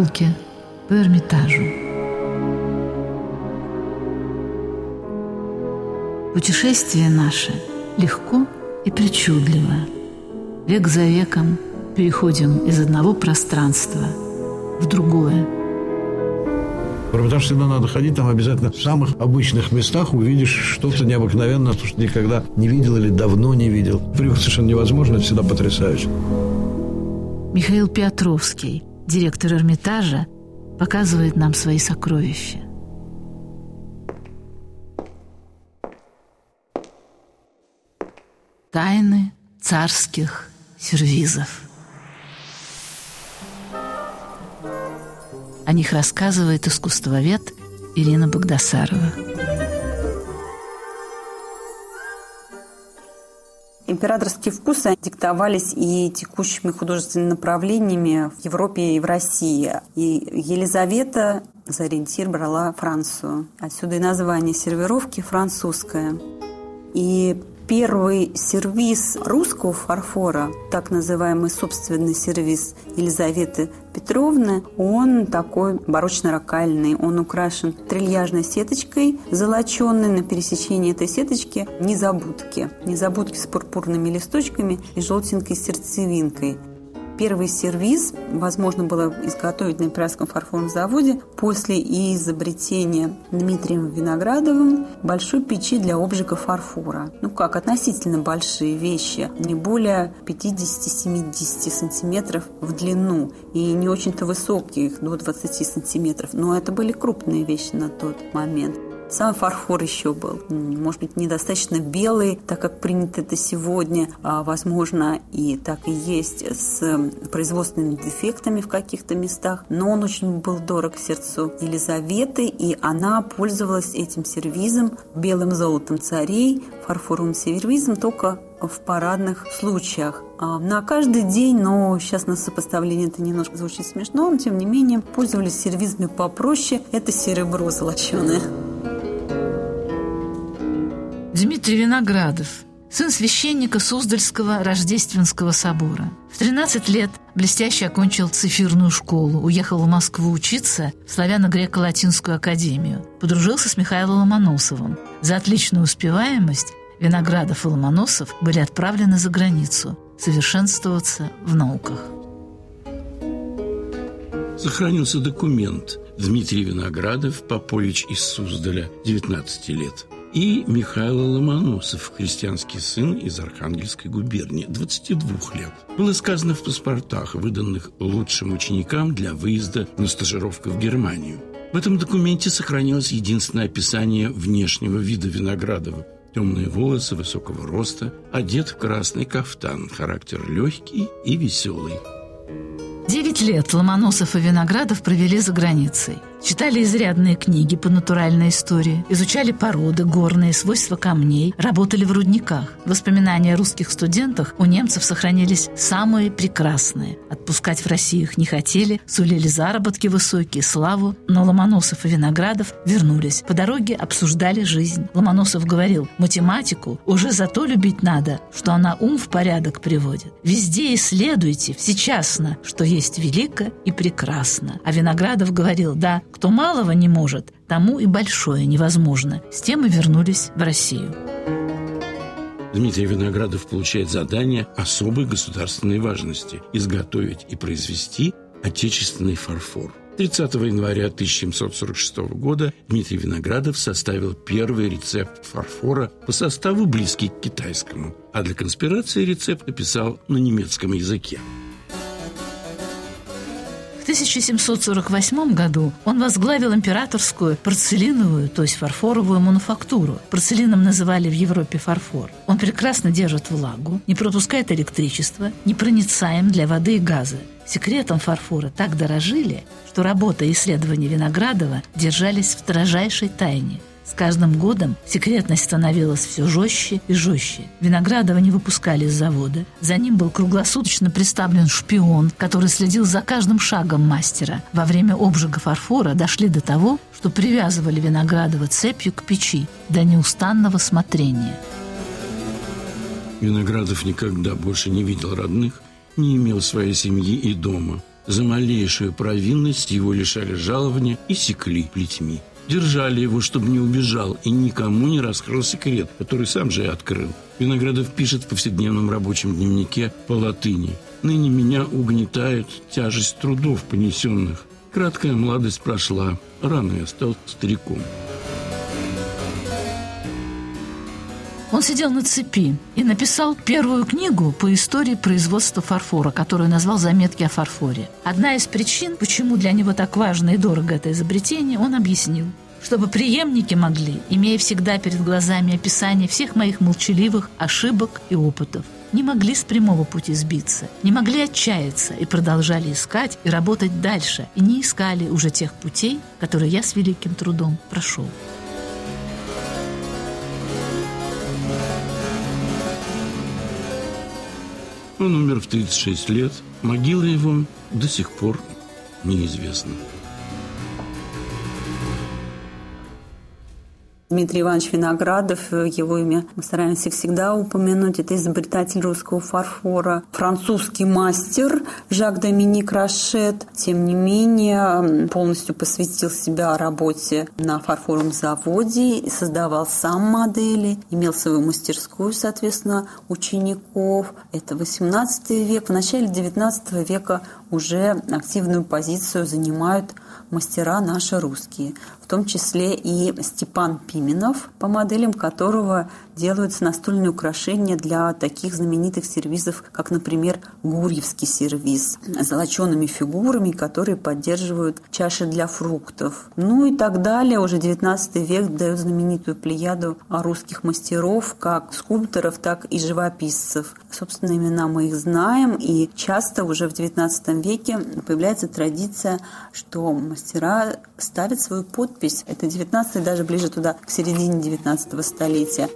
Антон. Прогулки по Эрмитажу. Путешествие наше легко и причудливо. Век за веком переходим из одного пространства в другое. В Эрмитаж всегда надо ходить, там обязательно в самых обычных местах увидишь что-то необыкновенное, то, что никогда не видел или давно не видел. Привык совершенно невозможно, это всегда потрясающе. Михаил Петровский, директор Эрмитажа, показывает нам свои сокровища. Тайны царских сервизов. О них рассказывает искусствовед Ирина Богдасарова. Императорские вкусы диктовались и текущими художественными направлениями в Европе и в России. И Елизавета за ориентир брала Францию. Отсюда и название сервировки французское. И первый сервис русского фарфора, так называемый собственный сервис Елизаветы Петровны, он такой барочно-рокальный. Он украшен трильяжной сеточкой, золоченной на пересечении этой сеточки незабудки. Незабудки с пурпурными листочками и желтенькой сердцевинкой. Первый сервиз возможно было изготовить на Императорском фарфоровом заводе после изобретения Дмитрием Виноградовым большой печи для обжига фарфора. Ну как, относительно большие вещи, не более 50-70 сантиметров в длину и не очень-то высоких, до 20 сантиметров, но это были крупные вещи на тот момент. Сам фарфор еще был, может быть, недостаточно белый, так как принято это сегодня, а, возможно, и так и есть с производственными дефектами в каких-то местах, но он очень был дорог сердцу Елизаветы, и она пользовалась этим сервизом, белым золотом царей, фарфоровым сервизом только в парадных случаях. А, на каждый день, но сейчас на сопоставление это немножко звучит смешно, но тем не менее пользовались сервизами попроще. Это серебро золоченое. Дмитрий Виноградов, сын священника Суздальского Рождественского собора. В 13 лет блестяще окончил цифирную школу, уехал в Москву учиться в славяно-греко-латинскую академию. Подружился с Михаилом Ломоносовым. За отличную успеваемость Виноградов и Ломоносов были отправлены за границу совершенствоваться в науках. Сохранился документ Дмитрий Виноградов, Попович из Суздаля, 19 лет – и Михаил Ломоносов, христианский сын из Архангельской губернии, 22 лет. Было сказано в паспортах, выданных лучшим ученикам для выезда на стажировку в Германию. В этом документе сохранилось единственное описание внешнего вида Виноградова. Темные волосы высокого роста, одет в красный кафтан, характер легкий и веселый. Девять лет Ломоносов и Виноградов провели за границей. Читали изрядные книги по натуральной истории, изучали породы, горные свойства камней, работали в рудниках. Воспоминания о русских студентах у немцев сохранились самые прекрасные. Отпускать в Россию их не хотели, сулили заработки высокие, славу, но Ломоносов и Виноградов вернулись. По дороге обсуждали жизнь. Ломоносов говорил, математику уже за то любить надо, что она ум в порядок приводит. Везде исследуйте, всечасно, что есть велико и прекрасно. А Виноградов говорил, да, кто малого не может, тому и большое невозможно. С тем и вернулись в Россию. Дмитрий Виноградов получает задание особой государственной важности – изготовить и произвести отечественный фарфор. 30 января 1746 года Дмитрий Виноградов составил первый рецепт фарфора по составу близкий к китайскому, а для конспирации рецепт написал на немецком языке. В 1748 году он возглавил императорскую порцелиновую, то есть фарфоровую мануфактуру. Порцелином называли в Европе фарфор. Он прекрасно держит влагу, не пропускает электричество, непроницаем для воды и газа. Секретом фарфора так дорожили, что работа и исследования Виноградова держались в строжайшей тайне – с каждым годом секретность становилась все жестче и жестче. Виноградова не выпускали из завода. За ним был круглосуточно представлен шпион, который следил за каждым шагом мастера. Во время обжига фарфора дошли до того, что привязывали Виноградова цепью к печи до неустанного смотрения. Виноградов никогда больше не видел родных, не имел своей семьи и дома. За малейшую провинность его лишали жалования и секли плетьми. Держали его, чтобы не убежал и никому не раскрыл секрет, который сам же и открыл. Виноградов пишет в повседневном рабочем дневнике по латыни. «Ныне меня угнетает тяжесть трудов понесенных. Краткая молодость прошла, рано я стал стариком». Он сидел на цепи и написал первую книгу по истории производства фарфора, которую назвал «Заметки о фарфоре». Одна из причин, почему для него так важно и дорого это изобретение, он объяснил. Чтобы преемники могли, имея всегда перед глазами описание всех моих молчаливых ошибок и опытов, не могли с прямого пути сбиться, не могли отчаяться и продолжали искать и работать дальше, и не искали уже тех путей, которые я с великим трудом прошел. Он умер в 36 лет. Могила его до сих пор неизвестна. Дмитрий Иванович Виноградов, его имя мы стараемся всегда упомянуть. Это изобретатель русского фарфора, французский мастер Жак-Доминик Рашет. Тем не менее, полностью посвятил себя работе на фарфоровом заводе, создавал сам модели, имел свою мастерскую, соответственно, учеников. Это 18 век. В начале 19 века уже активную позицию занимают мастера наши русские, том числе и Степан Пименов, по моделям которого делаются настольные украшения для таких знаменитых сервизов, как, например, Гурьевский сервиз с золочеными фигурами, которые поддерживают чаши для фруктов. Ну и так далее. Уже 19 век дает знаменитую плеяду русских мастеров, как скульпторов, так и живописцев. Собственно, имена мы их знаем, и часто уже в 19 веке появляется традиция, что мастера ставят свою подпись. Это 19 даже ближе туда, к середине 19 столетия.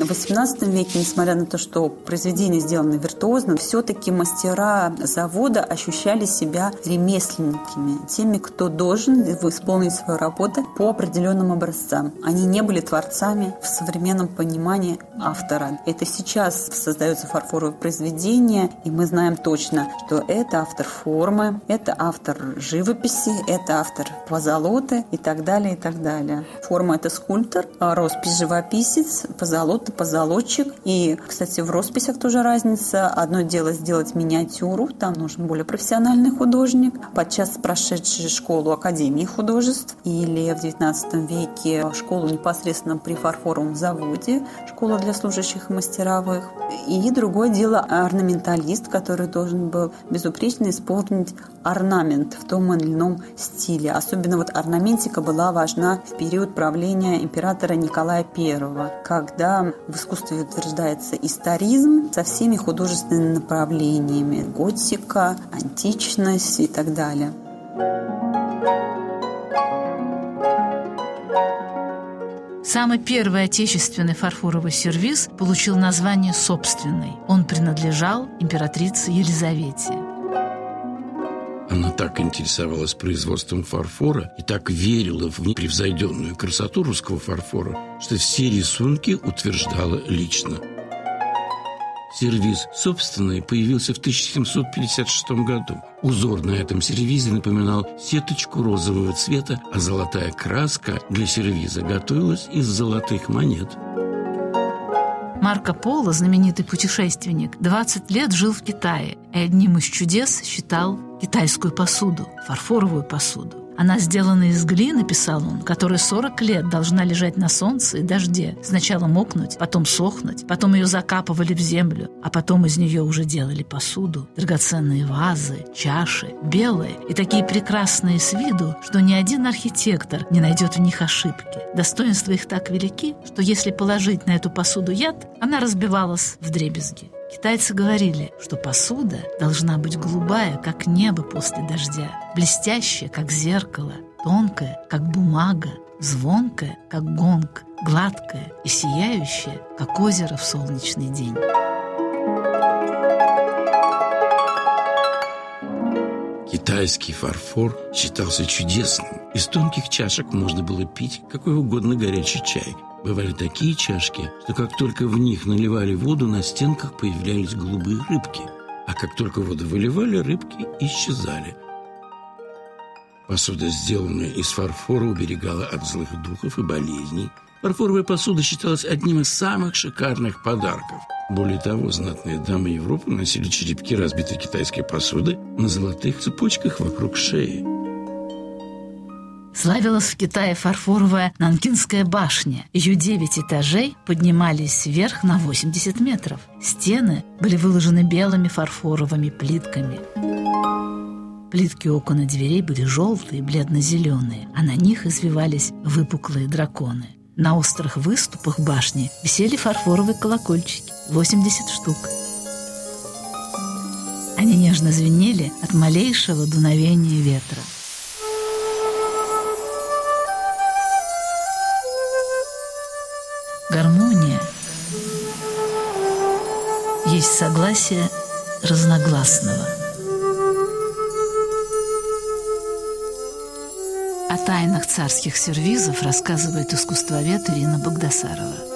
В XVIII веке, несмотря на то, что произведения сделаны виртуозно, все-таки мастера завода ощущали себя ремесленниками, теми, кто должен исполнить свою работу по определенным образцам. Они не были творцами в современном понимании автора. Это сейчас создается фарфоровое произведение, и мы знаем точно, что это автор формы, это автор живописи, это автор позолоты и так далее, и так далее. Форма – это скульптор, а роспись – живописец, позолота это позолотчик. И, кстати, в росписях тоже разница. Одно дело сделать миниатюру, там нужен более профессиональный художник, подчас прошедший школу Академии художеств или в XIX веке школу непосредственно при фарфоровом заводе, школа для служащих и мастеровых. И другое дело орнаменталист, который должен был безупречно исполнить орнамент в том или ином стиле. Особенно вот орнаментика была важна в период правления императора Николая I, когда в искусстве утверждается историзм со всеми художественными направлениями – готика, античность и так далее. Самый первый отечественный фарфоровый сервиз получил название «собственный». Он принадлежал императрице Елизавете. Она так интересовалась производством фарфора и так верила в непревзойденную красоту русского фарфора, что все рисунки утверждала лично. Сервиз собственный появился в 1756 году. Узор на этом сервизе напоминал сеточку розового цвета, а золотая краска для сервиза готовилась из золотых монет. Марко Поло, знаменитый путешественник, 20 лет жил в Китае и одним из чудес считал китайскую посуду, фарфоровую посуду. Она сделана из глины, писал он, которая 40 лет должна лежать на солнце и дожде. Сначала мокнуть, потом сохнуть, потом ее закапывали в землю, а потом из нее уже делали посуду, драгоценные вазы, чаши, белые и такие прекрасные с виду, что ни один архитектор не найдет в них ошибки. Достоинства их так велики, что если положить на эту посуду яд, она разбивалась в дребезги. Китайцы говорили, что посуда должна быть голубая, как небо после дождя, блестящая, как зеркало, тонкая, как бумага, звонкая, как гонг, гладкая и сияющая, как озеро в солнечный день. Китайский фарфор считался чудесным. Из тонких чашек можно было пить какой угодно горячий чай – Бывали такие чашки, что как только в них наливали воду, на стенках появлялись голубые рыбки. А как только воду выливали, рыбки исчезали. Посуда, сделанная из фарфора, уберегала от злых духов и болезней. Фарфоровая посуда считалась одним из самых шикарных подарков. Более того, знатные дамы Европы носили черепки разбитой китайской посуды на золотых цепочках вокруг шеи. Славилась в Китае фарфоровая Нанкинская башня. Ее девять этажей поднимались вверх на 80 метров. Стены были выложены белыми фарфоровыми плитками. Плитки окон и дверей были желтые, бледно-зеленые, а на них извивались выпуклые драконы. На острых выступах башни висели фарфоровые колокольчики, 80 штук. Они нежно звенели от малейшего дуновения ветра. Есть согласие разногласного – О тайнах царских сервизов рассказывает искусствовед Ирина Богдасарова.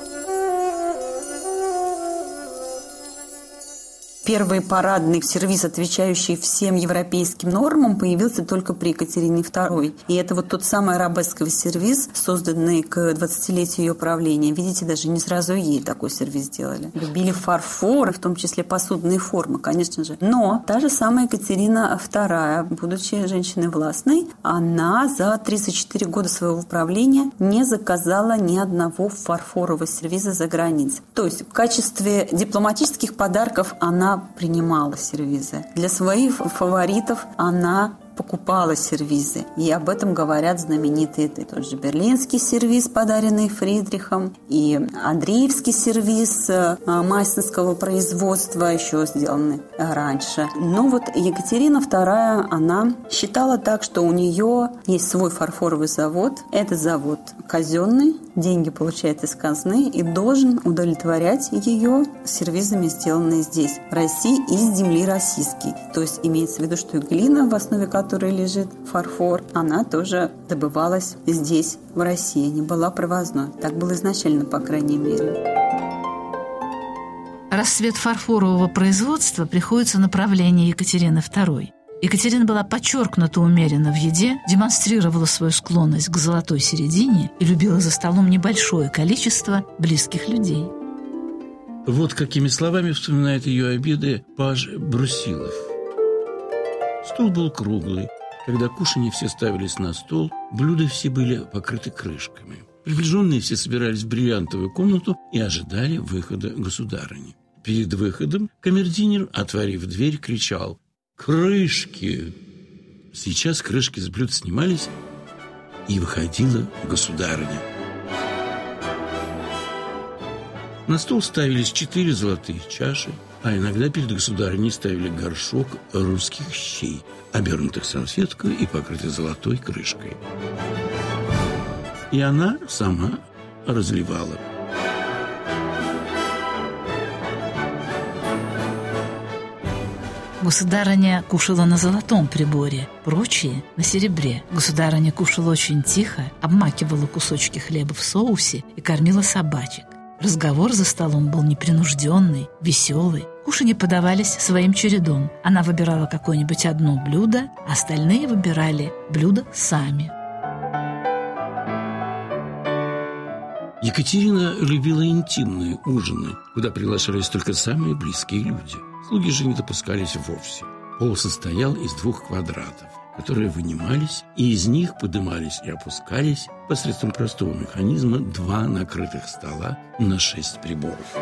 Первый парадный сервис, отвечающий всем европейским нормам, появился только при Екатерине II. И это вот тот самый арабесковый сервис, созданный к 20-летию ее правления. Видите, даже не сразу ей такой сервис сделали. Любили фарфор, в том числе посудные формы, конечно же. Но та же самая Екатерина II, будучи женщиной властной, она за 34 года своего правления не заказала ни одного фарфорового сервиза за границей. То есть в качестве дипломатических подарков она принимала сервизы. Для своих фаворитов она покупала сервизы. И об этом говорят знаменитые и тот же берлинский сервиз, подаренный Фридрихом, и Андреевский сервиз э, майсонского производства, еще сделанный раньше. Но вот Екатерина II, она считала так, что у нее есть свой фарфоровый завод. Этот завод казенный, деньги получает из казны и должен удовлетворять ее сервизами, сделанными здесь, в России, из земли российской. То есть имеется в виду, что и глина, в основе которой лежит фарфор, она тоже добывалась здесь, в России, не была привозной. Так было изначально, по крайней мере. Расцвет фарфорового производства приходится на правление Екатерины II. Екатерина была подчеркнуто умерена в еде, демонстрировала свою склонность к золотой середине и любила за столом небольшое количество близких людей. Вот какими словами вспоминает ее обиды паж Брусилов. Стол был круглый. Когда кушанье все ставились на стол, блюда все были покрыты крышками. Приближенные все собирались в бриллиантовую комнату и ожидали выхода государыни. Перед выходом камердинер, отворив дверь, кричал крышки. Сейчас крышки с блюд снимались, и выходила государыня. На стол ставились четыре золотые чаши, а иногда перед государыней ставили горшок русских щей, обернутых салфеткой и покрытых золотой крышкой. И она сама разливала. Государыня кушала на золотом приборе, прочие – на серебре. Государыня кушала очень тихо, обмакивала кусочки хлеба в соусе и кормила собачек. Разговор за столом был непринужденный, веселый. Кушанье подавались своим чередом. Она выбирала какое-нибудь одно блюдо, остальные выбирали блюдо сами. Екатерина любила интимные ужины, куда приглашались только самые близкие люди – Слуги же не допускались вовсе. Пол состоял из двух квадратов, которые вынимались, и из них поднимались и опускались посредством простого механизма два накрытых стола на шесть приборов.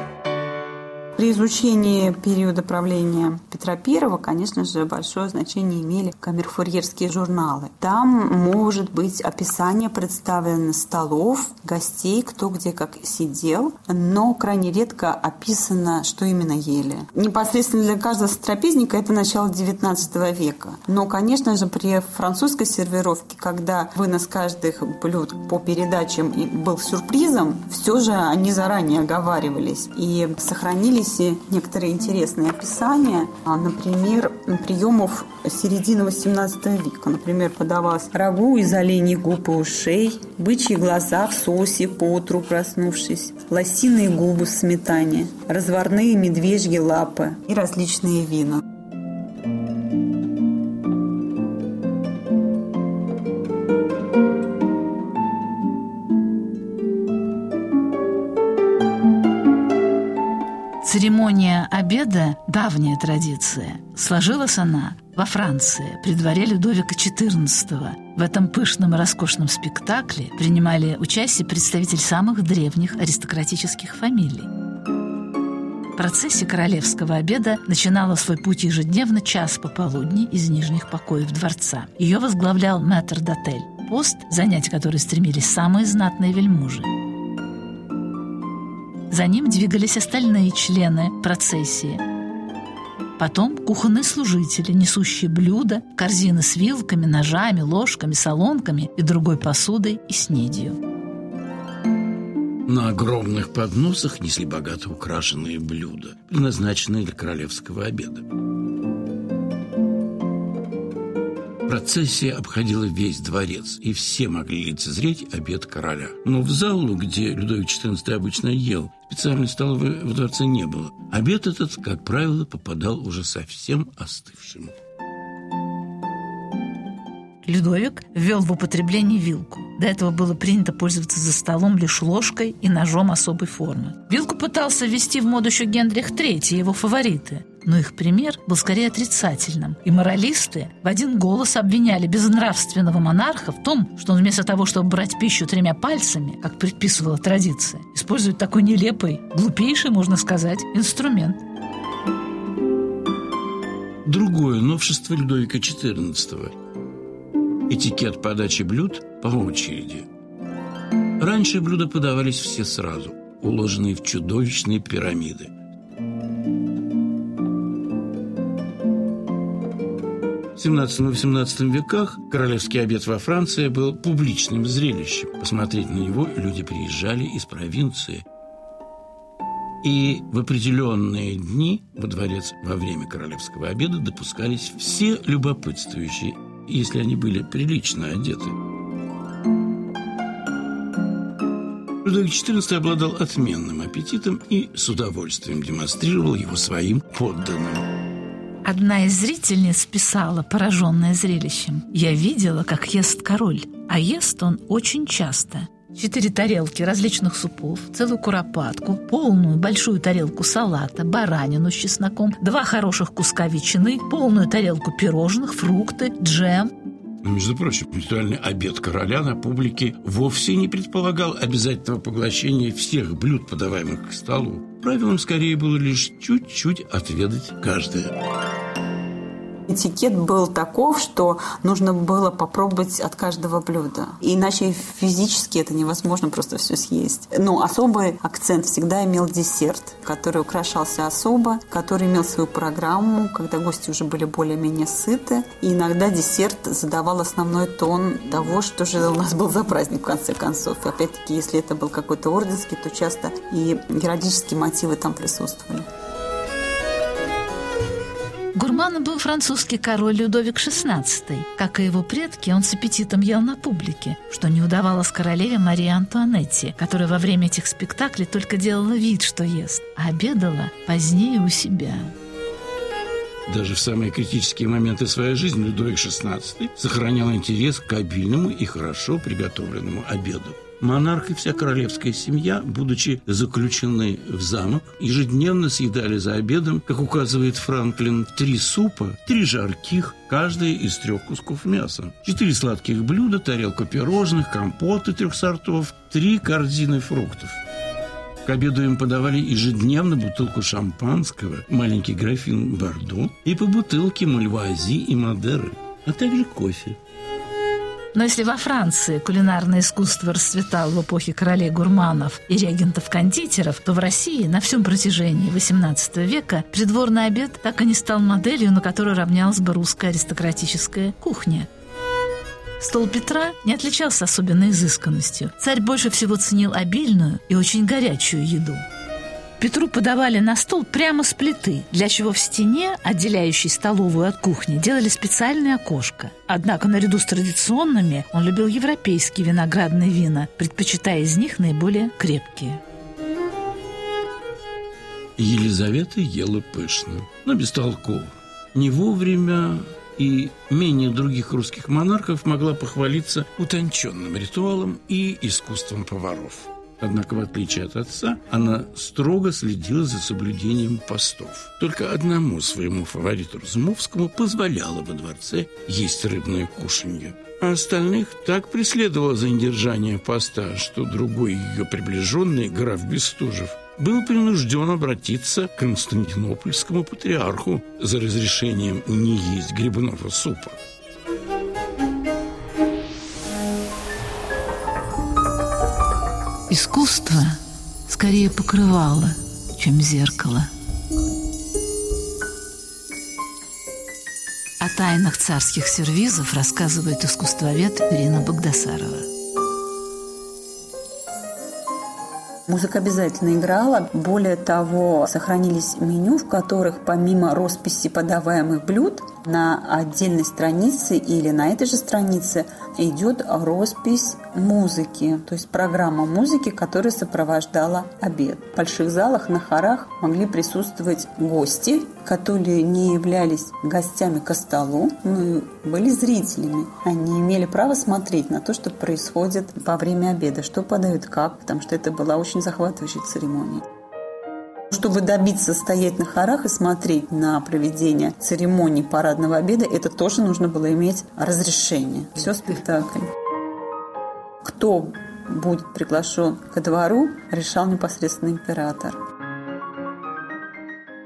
При изучении периода правления Петра I, конечно же, большое значение имели камерфурьерские журналы. Там может быть описание представлено столов, гостей, кто где как сидел, но крайне редко описано, что именно ели. Непосредственно для каждого трапезника это начало XIX века. Но, конечно же, при французской сервировке, когда вынос каждых блюд по передачам был сюрпризом, все же они заранее оговаривались и сохранились появились некоторые интересные описания, а, например, приемов середины XVIII века. Например, подавалось рагу из оленей губ и ушей, бычьи глаза в соусе по утру проснувшись, лосиные губы в сметане, разварные медвежьи лапы и различные вина. Обеда – давняя традиция. Сложилась она во Франции при дворе Людовика XIV. В этом пышном и роскошном спектакле принимали участие представители самых древних аристократических фамилий. Процессия королевского обеда начинала свой путь ежедневно час пополудни из нижних покоев дворца. Ее возглавлял мэтр Дотель, пост, занять который стремились самые знатные вельмужи. За ним двигались остальные члены процессии. Потом кухонные служители, несущие блюда, корзины с вилками, ножами, ложками, солонками и другой посудой и снедью. На огромных подносах несли богато украшенные блюда, предназначенные для королевского обеда. Процессия обходила весь дворец, и все могли лицезреть обед короля. Но в залу, где Людовик XIV обычно ел, специальной столовой в дворце не было. Обед этот, как правило, попадал уже совсем остывшим. Людовик ввел в употребление вилку. До этого было принято пользоваться за столом лишь ложкой и ножом особой формы. Вилку пытался ввести в моду еще Генрих III и его фавориты. Но их пример был скорее отрицательным. И моралисты в один голос обвиняли безнравственного монарха в том, что он вместо того, чтобы брать пищу тремя пальцами, как предписывала традиция, использует такой нелепый, глупейший, можно сказать, инструмент. Другое новшество Людовика XIV этикет подачи блюд по очереди. Раньше блюда подавались все сразу, уложенные в чудовищные пирамиды. В 17-18 веках королевский обед во Франции был публичным зрелищем. Посмотреть на него люди приезжали из провинции. И в определенные дни во дворец во время королевского обеда допускались все любопытствующие если они были прилично одеты. Людовик XIV обладал отменным аппетитом и с удовольствием демонстрировал его своим подданным. Одна из зрительниц писала, пораженная зрелищем, «Я видела, как ест король, а ест он очень часто. Четыре тарелки различных супов, целую куропатку, полную большую тарелку салата, баранину с чесноком, два хороших куска ветчины, полную тарелку пирожных, фрукты, джем. Между прочим, ритуальный обед короля на публике вовсе не предполагал обязательного поглощения всех блюд, подаваемых к столу. Правилом скорее было лишь чуть-чуть отведать каждое. Этикет был таков, что нужно было попробовать от каждого блюда. Иначе физически это невозможно просто все съесть. Но особый акцент всегда имел десерт, который украшался особо, который имел свою программу, когда гости уже были более-менее сыты. И иногда десерт задавал основной тон того, что же у нас был за праздник в конце концов. И опять-таки, если это был какой-то орденский, то часто и героические мотивы там присутствовали. Гурманом был французский король Людовик XVI. Как и его предки, он с аппетитом ел на публике, что не удавалось королеве Марии Антуанетте, которая во время этих спектаклей только делала вид, что ест, а обедала позднее у себя. Даже в самые критические моменты своей жизни Людовик XVI сохранял интерес к обильному и хорошо приготовленному обеду. Монарх и вся королевская семья, будучи заключены в замок, ежедневно съедали за обедом, как указывает Франклин, три супа, три жарких, каждый из трех кусков мяса, четыре сладких блюда, тарелку пирожных, компоты трех сортов, три корзины фруктов. К обеду им подавали ежедневно бутылку шампанского, маленький графин Бордо и по бутылке Мальвази и Мадеры, а также кофе. Но если во Франции кулинарное искусство расцветало в эпохе королей гурманов и регентов-кондитеров, то в России на всем протяжении XVIII века придворный обед так и не стал моделью, на которой равнялась бы русская аристократическая кухня. Стол Петра не отличался особенной изысканностью. Царь больше всего ценил обильную и очень горячую еду – Петру подавали на стол прямо с плиты, для чего в стене, отделяющей столовую от кухни, делали специальное окошко. Однако наряду с традиционными он любил европейские виноградные вина, предпочитая из них наиболее крепкие. Елизавета ела пышно, но бестолково. Не вовремя и менее других русских монархов могла похвалиться утонченным ритуалом и искусством поваров – Однако, в отличие от отца, она строго следила за соблюдением постов. Только одному своему фавориту Разумовскому позволяла во дворце есть рыбное кушанье. А остальных так преследовала за недержание поста, что другой ее приближенный, граф Бестужев, был принужден обратиться к константинопольскому патриарху за разрешением не есть грибного супа. Искусство скорее покрывало, чем зеркало. О тайнах царских сервизов рассказывает искусствовед Ирина Богдасарова. Музыка обязательно играла. Более того, сохранились меню, в которых помимо росписи подаваемых блюд на отдельной странице или на этой же странице идет роспись музыки, то есть программа музыки, которая сопровождала обед. В больших залах на хорах могли присутствовать гости, которые не являлись гостями к столу, но были зрителями. Они имели право смотреть на то, что происходит во время обеда, что подают как, потому что это была очень захватывающая церемония. Чтобы добиться стоять на хорах и смотреть на проведение церемонии парадного обеда, это тоже нужно было иметь разрешение. Все спектакль. Кто будет приглашен ко двору, решал непосредственно император.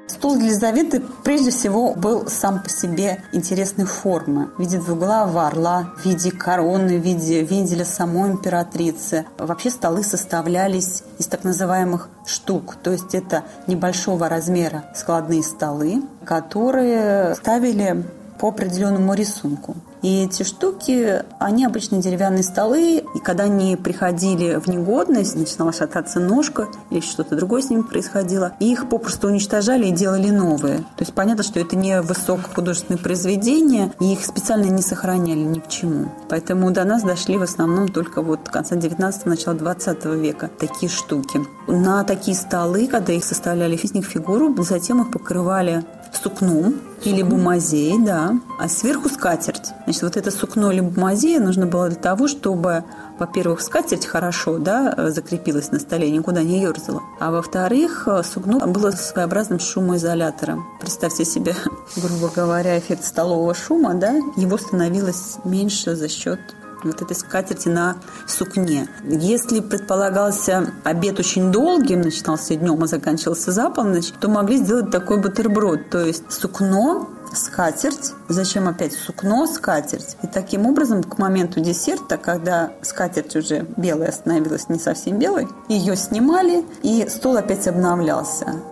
Стул Елизаветы прежде всего был сам по себе интересной формы. В виде двуглавого орла, в виде короны, в виде вензеля самой императрицы. Вообще столы составлялись из так называемых штук. То есть это небольшого размера складные столы, которые ставили по определенному рисунку. И эти штуки, они обычно деревянные столы, и когда они приходили в негодность, начинала шататься ножка или что-то другое с ними происходило, их попросту уничтожали и делали новые. То есть понятно, что это не высокохудожественные произведения, и их специально не сохраняли ни к чему. Поэтому до нас дошли в основном только вот конца 19 начала 20 века такие штуки. На такие столы, когда их составляли из них фигуру, затем их покрывали сукном или бумазей, да, а сверху скатерть. Значит, вот это сукно или бумазея нужно было для того, чтобы, во-первых, скатерть хорошо, да, закрепилась на столе, никуда не ерзала, а во-вторых, сукно было своеобразным шумоизолятором. Представьте себе, грубо говоря, эффект столового шума, да, его становилось меньше за счет вот этой скатерти на сукне. Если предполагался обед очень долгим, начинался днем, а заканчивался за полночь, то могли сделать такой бутерброд, то есть сукно, скатерть, зачем опять сукно, скатерть. И таким образом к моменту десерта, когда скатерть уже белая становилась не совсем белой, ее снимали, и стол опять обновлялся.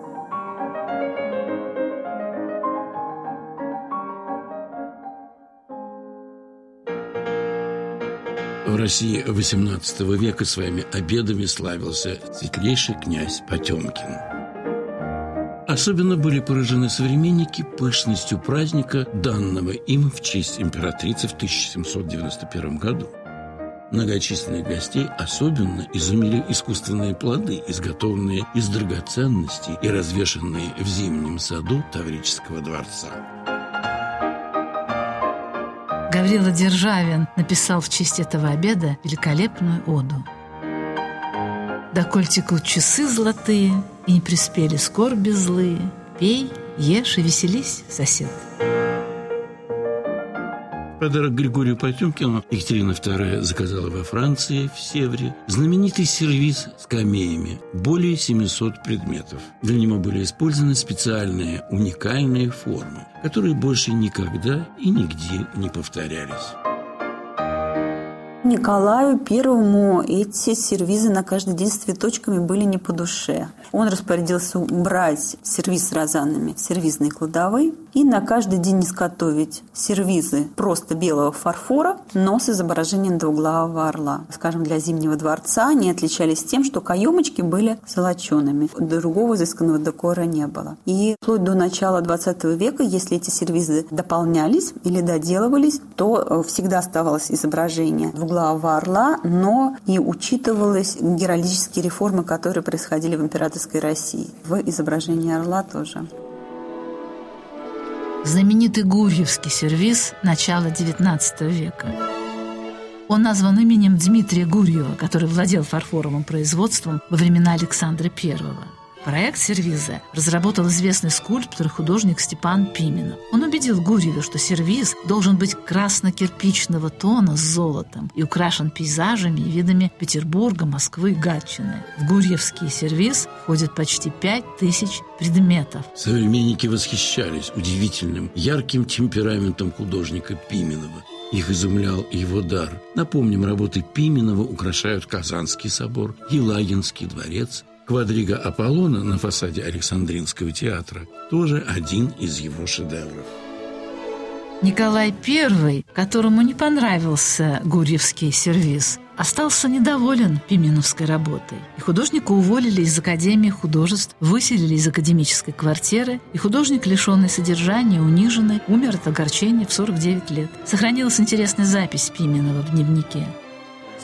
В России XVIII века своими обедами славился светлейший князь Потемкин. Особенно были поражены современники пышностью праздника, данного им в честь императрицы в 1791 году. Многочисленных гостей особенно изумили искусственные плоды, изготовленные из драгоценностей и развешанные в зимнем саду Таврического дворца. Гаврила Державин написал в честь этого обеда великолепную оду. «Доколь текут часы золотые, и не приспели скорби злые, пей, ешь и веселись, сосед». Подарок Григорию Потемкину Екатерина II заказала во Франции, в Севре, знаменитый сервиз с камеями, более 700 предметов. Для него были использованы специальные уникальные формы, которые больше никогда и нигде не повторялись. Николаю Первому эти сервизы на каждый день с цветочками были не по душе. Он распорядился убрать сервиз с розанами в сервизной кладовой и на каждый день изготовить сервизы просто белого фарфора, но с изображением двуглавого орла. Скажем, для Зимнего дворца они отличались тем, что каемочки были золочеными. Другого изысканного декора не было. И вплоть до начала 20 века, если эти сервизы дополнялись или доделывались, то э, всегда оставалось изображение двуглавого орла, но и учитывалась геральдические реформы, которые происходили в императорской России. В изображении орла тоже. Знаменитый Гурьевский сервиз начала XIX века. Он назван именем Дмитрия Гурьева, который владел фарфоровым производством во времена Александра Первого. Проект сервиза разработал известный скульптор и художник Степан Пименов. Он убедил Гурьева, что сервиз должен быть красно-кирпичного тона с золотом и украшен пейзажами и видами Петербурга, Москвы и Гатчины. В Гурьевский сервиз входит почти пять тысяч предметов. Современники восхищались удивительным, ярким темпераментом художника Пименова. Их изумлял его дар. Напомним, работы Пименова украшают Казанский собор, Елагинский дворец, Квадрига Аполлона на фасаде Александринского театра тоже один из его шедевров. Николай I, которому не понравился гурьевский сервиз, остался недоволен Пименовской работой. И художника уволили из Академии художеств, выселили из академической квартиры, и художник, лишенный содержания, униженный, умер от огорчения в 49 лет. Сохранилась интересная запись Пименова в дневнике.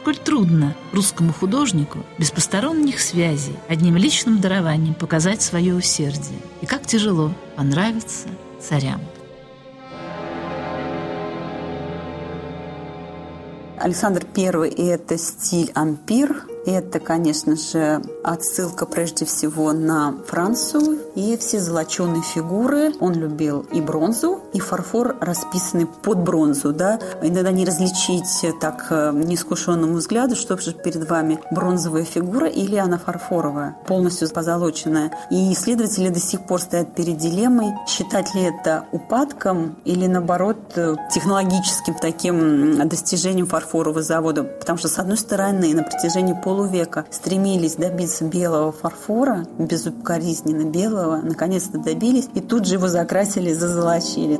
Сколь трудно русскому художнику без посторонних связей, одним личным дарованием показать свое усердие. И как тяжело понравиться царям. Александр I – это стиль ампир, это, конечно же, отсылка прежде всего на Францию и все золоченые фигуры. Он любил и бронзу, и фарфор, расписанный под бронзу. Да? Иногда не различить так э, неискушенному взгляду, что же перед вами бронзовая фигура или она фарфоровая, полностью позолоченная. И исследователи до сих пор стоят перед дилеммой, считать ли это упадком или, наоборот, э, технологическим таким достижением фарфорового завода. Потому что, с одной стороны, на протяжении полу полувека стремились добиться белого фарфора, безукоризненно белого, наконец-то добились, и тут же его закрасили, зазолочили.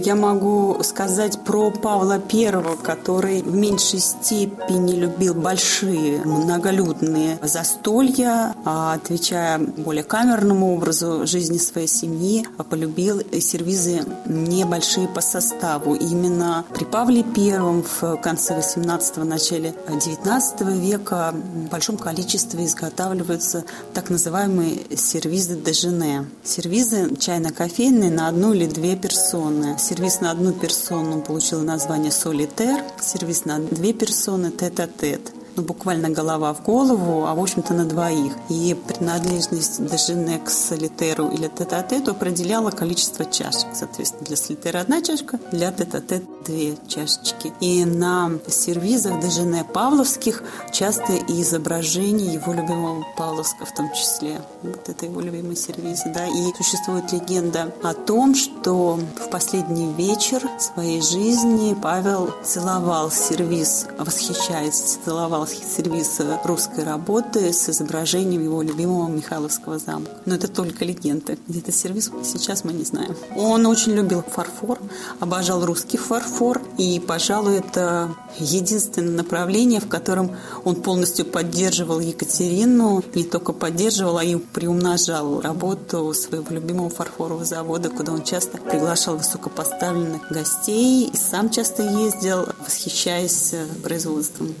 Я могу сказать про Павла I, который в меньшей степени любил большие многолюдные застолья, а отвечая более камерному образу жизни своей семьи, полюбил сервизы небольшие по составу. именно при Павле I в конце 18-го, начале 19 века в большом количестве изготавливаются так называемые сервизы дежене. Сервизы чайно-кофейные на одну или две персоны Сервис на одну персону получил название «Солитер», сервис на две персоны «Тет-а-тет». -тет ну, буквально голова в голову, а в общем-то на двоих. И принадлежность даже к солитеру или тет-а-тету определяла количество чашек. Соответственно, для солитера одна чашка, для тет-а-тет две чашечки. И на сервизах даже павловских часто и изображение его любимого Павловска в том числе. Вот это его любимый сервиз. Да? И существует легенда о том, что в последний вечер своей жизни Павел целовал сервиз, восхищаясь, целовал сервис русской работы с изображением его любимого Михайловского замка. Но это только легенда. Где-то сервис сейчас мы не знаем. Он очень любил фарфор, обожал русский фарфор. И, пожалуй, это единственное направление, в котором он полностью поддерживал Екатерину. Не только поддерживал, а и приумножал работу своего любимого фарфорового завода, куда он часто приглашал высокопоставленных гостей и сам часто ездил, восхищаясь производством.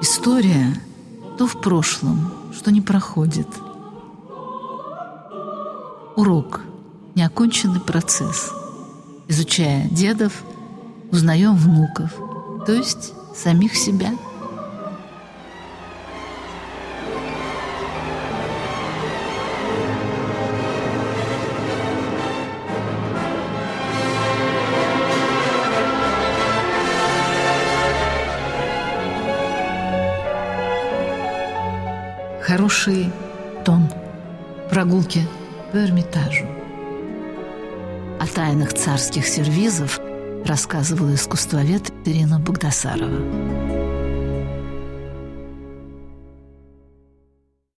История то в прошлом, что не проходит. Урок – неоконченный процесс. Изучая дедов, узнаем внуков, то есть самих себя – Хороший тон. Прогулки по Эрмитажу. О тайнах царских сервизов рассказывала искусствовед Ирина Богдасарова.